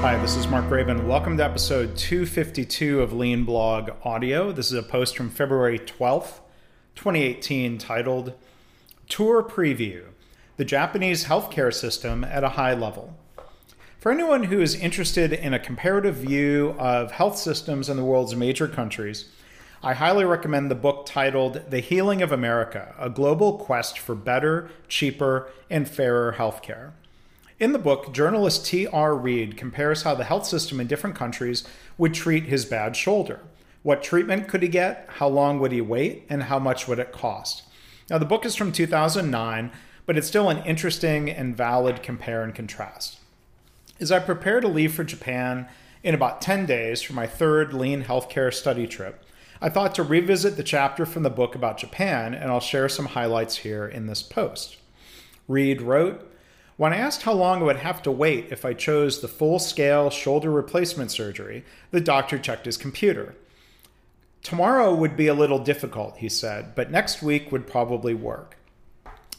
Hi, this is Mark Graban. Welcome to episode 252 of Lean Blog Audio. This is a post from February 12th, 2018, titled Tour Preview The Japanese Healthcare System at a High Level. For anyone who is interested in a comparative view of health systems in the world's major countries, I highly recommend the book titled The Healing of America A Global Quest for Better, Cheaper, and Fairer Healthcare. In the book, journalist T.R. Reid compares how the health system in different countries would treat his bad shoulder. What treatment could he get? How long would he wait? And how much would it cost? Now, the book is from 2009, but it's still an interesting and valid compare and contrast. As I prepare to leave for Japan in about 10 days for my third lean healthcare study trip, I thought to revisit the chapter from the book about Japan, and I'll share some highlights here in this post. Reid wrote, when I asked how long I would have to wait if I chose the full scale shoulder replacement surgery, the doctor checked his computer. Tomorrow would be a little difficult, he said, but next week would probably work.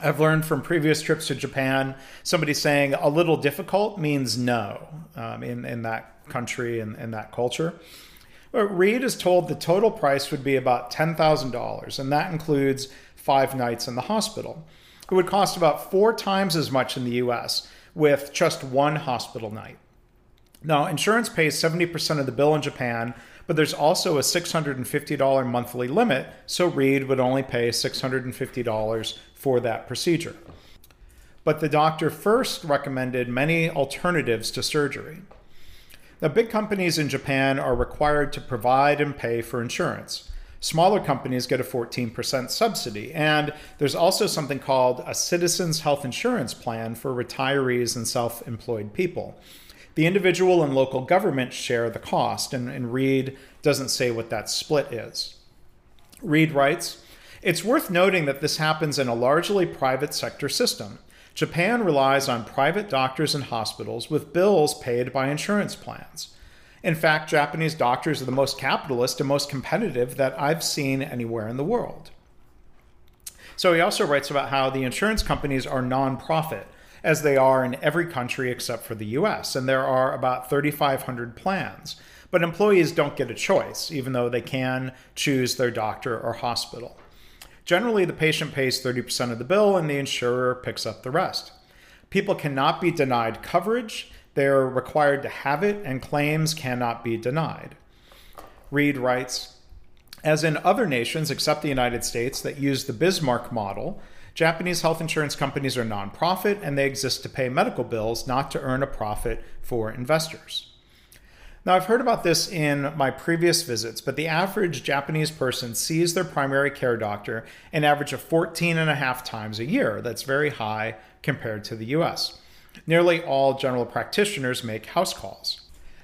I've learned from previous trips to Japan, somebody saying a little difficult means no um, in, in that country and, and that culture. But Reid is told the total price would be about $10,000, and that includes five nights in the hospital. It would cost about four times as much in the US with just one hospital night. Now, insurance pays 70% of the bill in Japan, but there's also a $650 monthly limit, so Reid would only pay $650 for that procedure. But the doctor first recommended many alternatives to surgery. Now, big companies in Japan are required to provide and pay for insurance. Smaller companies get a 14% subsidy. And there's also something called a citizens health insurance plan for retirees and self employed people. The individual and local government share the cost, and, and Reid doesn't say what that split is. Reid writes It's worth noting that this happens in a largely private sector system. Japan relies on private doctors and hospitals with bills paid by insurance plans. In fact, Japanese doctors are the most capitalist and most competitive that I've seen anywhere in the world. So he also writes about how the insurance companies are nonprofit, as they are in every country except for the US, and there are about 3,500 plans. But employees don't get a choice, even though they can choose their doctor or hospital. Generally, the patient pays 30% of the bill and the insurer picks up the rest. People cannot be denied coverage they're required to have it, and claims cannot be denied. Reid writes As in other nations except the United States that use the Bismarck model, Japanese health insurance companies are nonprofit and they exist to pay medical bills, not to earn a profit for investors. Now, I've heard about this in my previous visits, but the average Japanese person sees their primary care doctor an average of 14 and a half times a year. That's very high compared to the US. Nearly all general practitioners make house calls.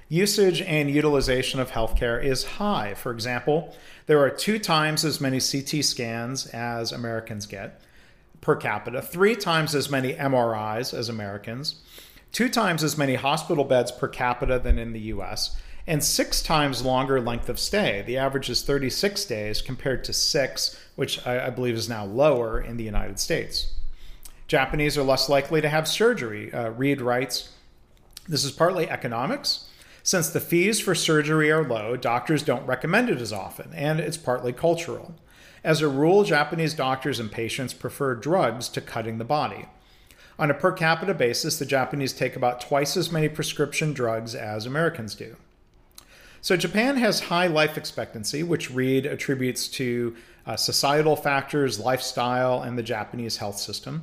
Usage and utilization of healthcare is high. For example, there are two times as many CT scans as Americans get per capita, three times as many MRIs as Americans, two times as many hospital beds per capita than in the US, and six times longer length of stay. The average is 36 days compared to six, which I, believe is now lower in the United States. Japanese are less likely to have surgery. Uh, Reid writes This is partly economics. Since the fees for surgery are low, doctors don't recommend it as often, and it's partly cultural. As a rule, Japanese doctors and patients prefer drugs to cutting the body. On a per capita basis, the Japanese take about twice as many prescription drugs as Americans do. So, Japan has high life expectancy, which Reid attributes to uh, societal factors, lifestyle, and the Japanese health system.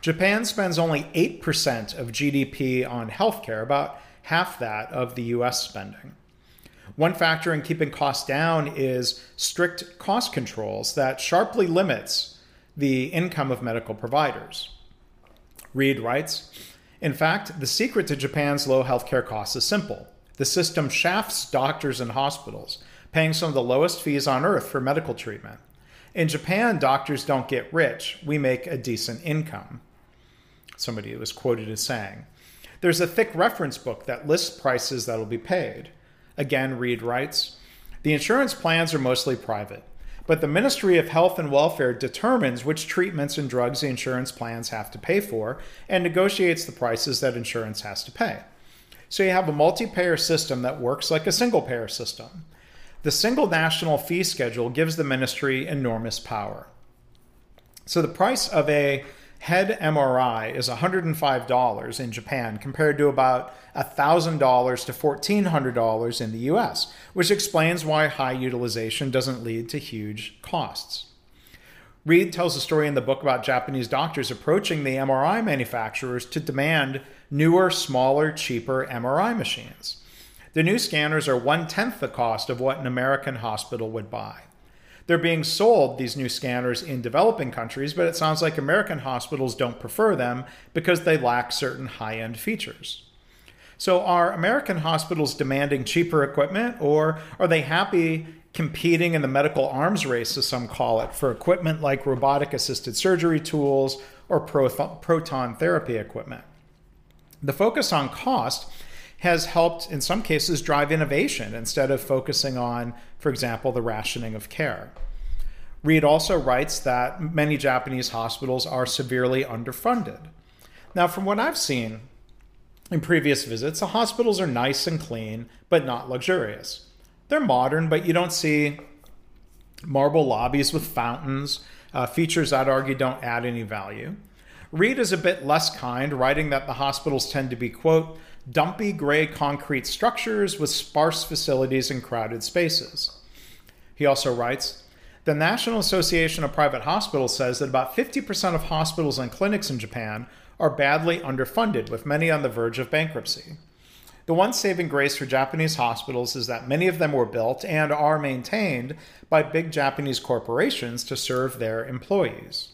Japan spends only 8% of GDP on healthcare, about half that of the US spending. One factor in keeping costs down is strict cost controls that sharply limits the income of medical providers. Reid writes In fact, the secret to Japan's low healthcare costs is simple. The system shafts doctors and hospitals, paying some of the lowest fees on earth for medical treatment. In Japan, doctors don't get rich, we make a decent income somebody was quoted as saying. There's a thick reference book that lists prices that will be paid. Again, Reid writes The insurance plans are mostly private, but the Ministry of Health and Welfare determines which treatments and drugs the insurance plans have to pay for and negotiates the prices that insurance has to pay. So you have a multi payer system that works like a single payer system. The single national fee schedule gives the ministry enormous power. So the price of a head MRI is $105 in Japan compared to about $1,000 to $1,400 in the US, which explains why high utilization doesn't lead to huge costs. Reid tells a story in the book about Japanese doctors approaching the MRI manufacturers to demand newer, smaller, cheaper MRI machines. The new scanners are one tenth the cost of what an American hospital would buy. They're being sold, these new scanners, in developing countries, but it sounds like American hospitals don't prefer them because they lack certain high end features. So, are American hospitals demanding cheaper equipment, or are they happy competing in the medical arms race, as some call it, for equipment like robotic assisted surgery tools or proton therapy equipment? The focus on cost has helped, in some cases, drive innovation instead of focusing on, for example, the rationing of care. Reid also writes that many Japanese hospitals are severely underfunded. Now, from what I've seen in previous visits, the hospitals are nice and clean, but not luxurious. They're modern, but you don't see marble lobbies with fountains, uh, features I'd argue don't add any value. Reid is a bit less kind, writing that the hospitals tend to be, quote, dumpy gray concrete structures with sparse facilities and crowded spaces. He also writes The National Association of Private Hospitals says that about 50% of hospitals and clinics in Japan are badly underfunded, with many on the verge of bankruptcy. The one saving grace for Japanese hospitals is that many of them were built and are maintained by big Japanese corporations to serve their employees.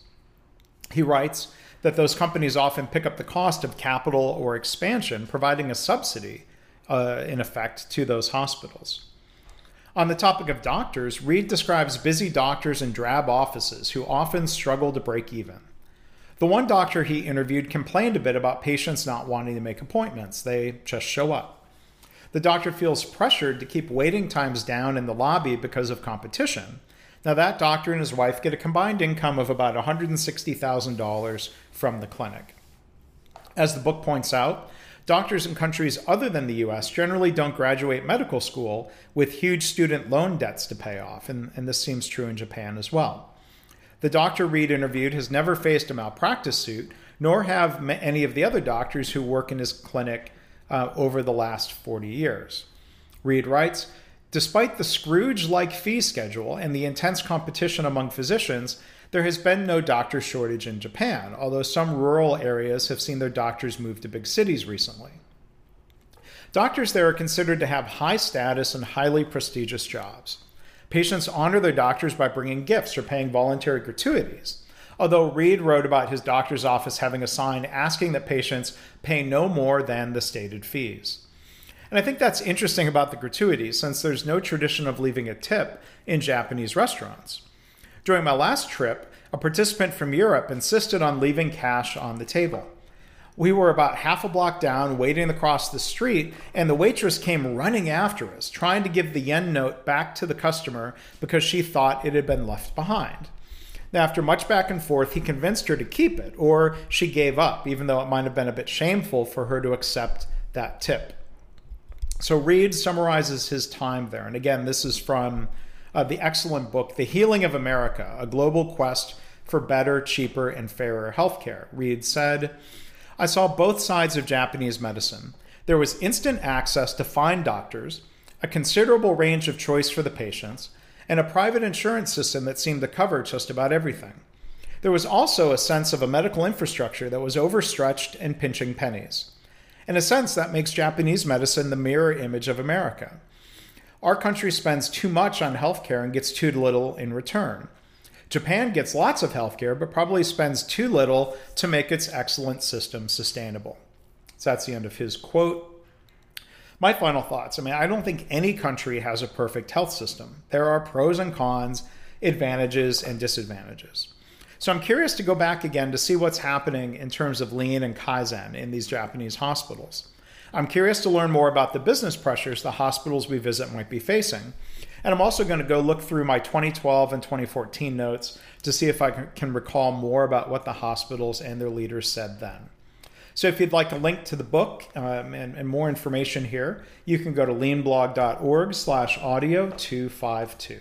He writes, that those companies often pick up the cost of capital or expansion, providing a subsidy, uh, in effect, to those hospitals. On the topic of doctors, Reid describes busy doctors in drab offices who often struggle to break even. The one doctor he interviewed complained a bit about patients not wanting to make appointments, they just show up. The doctor feels pressured to keep waiting times down in the lobby because of competition, now, that doctor and his wife get a combined income of about $160,000 from the clinic. As the book points out, doctors in countries other than the US generally don't graduate medical school with huge student loan debts to pay off, and, and this seems true in Japan as well. The doctor Reid interviewed has never faced a malpractice suit, nor have any of the other doctors who work in his clinic uh, over the last 40 years. Reid writes, Despite the Scrooge like fee schedule and the intense competition among physicians, there has been no doctor shortage in Japan, although some rural areas have seen their doctors move to big cities recently. Doctors there are considered to have high status and highly prestigious jobs. Patients honor their doctors by bringing gifts or paying voluntary gratuities. Although Reid wrote about his doctor's office having a sign asking that patients pay no more than the stated fees. And I think that's interesting about the gratuity, since there's no tradition of leaving a tip in Japanese restaurants. During my last trip, a participant from Europe insisted on leaving cash on the table. We were about half a block down, waiting across the street, and the waitress came running after us, trying to give the yen note back to the customer because she thought it had been left behind. After much back and forth, he convinced her to keep it, or she gave up, even though it might have been a bit shameful for her to accept that tip. So Reid summarizes his time there. And again, this is from uh, the excellent book, The Healing of America A Global Quest for Better, Cheaper, and Fairer Healthcare. Reid said, I saw both sides of Japanese medicine. There was instant access to fine doctors, a considerable range of choice for the patients, and a private insurance system that seemed to cover just about everything. There was also a sense of a medical infrastructure that was overstretched and pinching pennies. In a sense, that makes Japanese medicine the mirror image of America. Our country spends too much on healthcare and gets too little in return. Japan gets lots of healthcare, but probably spends too little to make its excellent system sustainable. So that's the end of his quote. My final thoughts I mean, I don't think any country has a perfect health system. There are pros and cons, advantages and disadvantages. So I'm curious to go back again to see what's happening in terms of lean and kaizen in these Japanese hospitals. I'm curious to learn more about the business pressures the hospitals we visit might be facing. And I'm also going to go look through my 2012 and 2014 notes to see if I can recall more about what the hospitals and their leaders said then. So if you'd like a link to the book um, and, and, more information here, you can go to leanblog.org slash audio 252.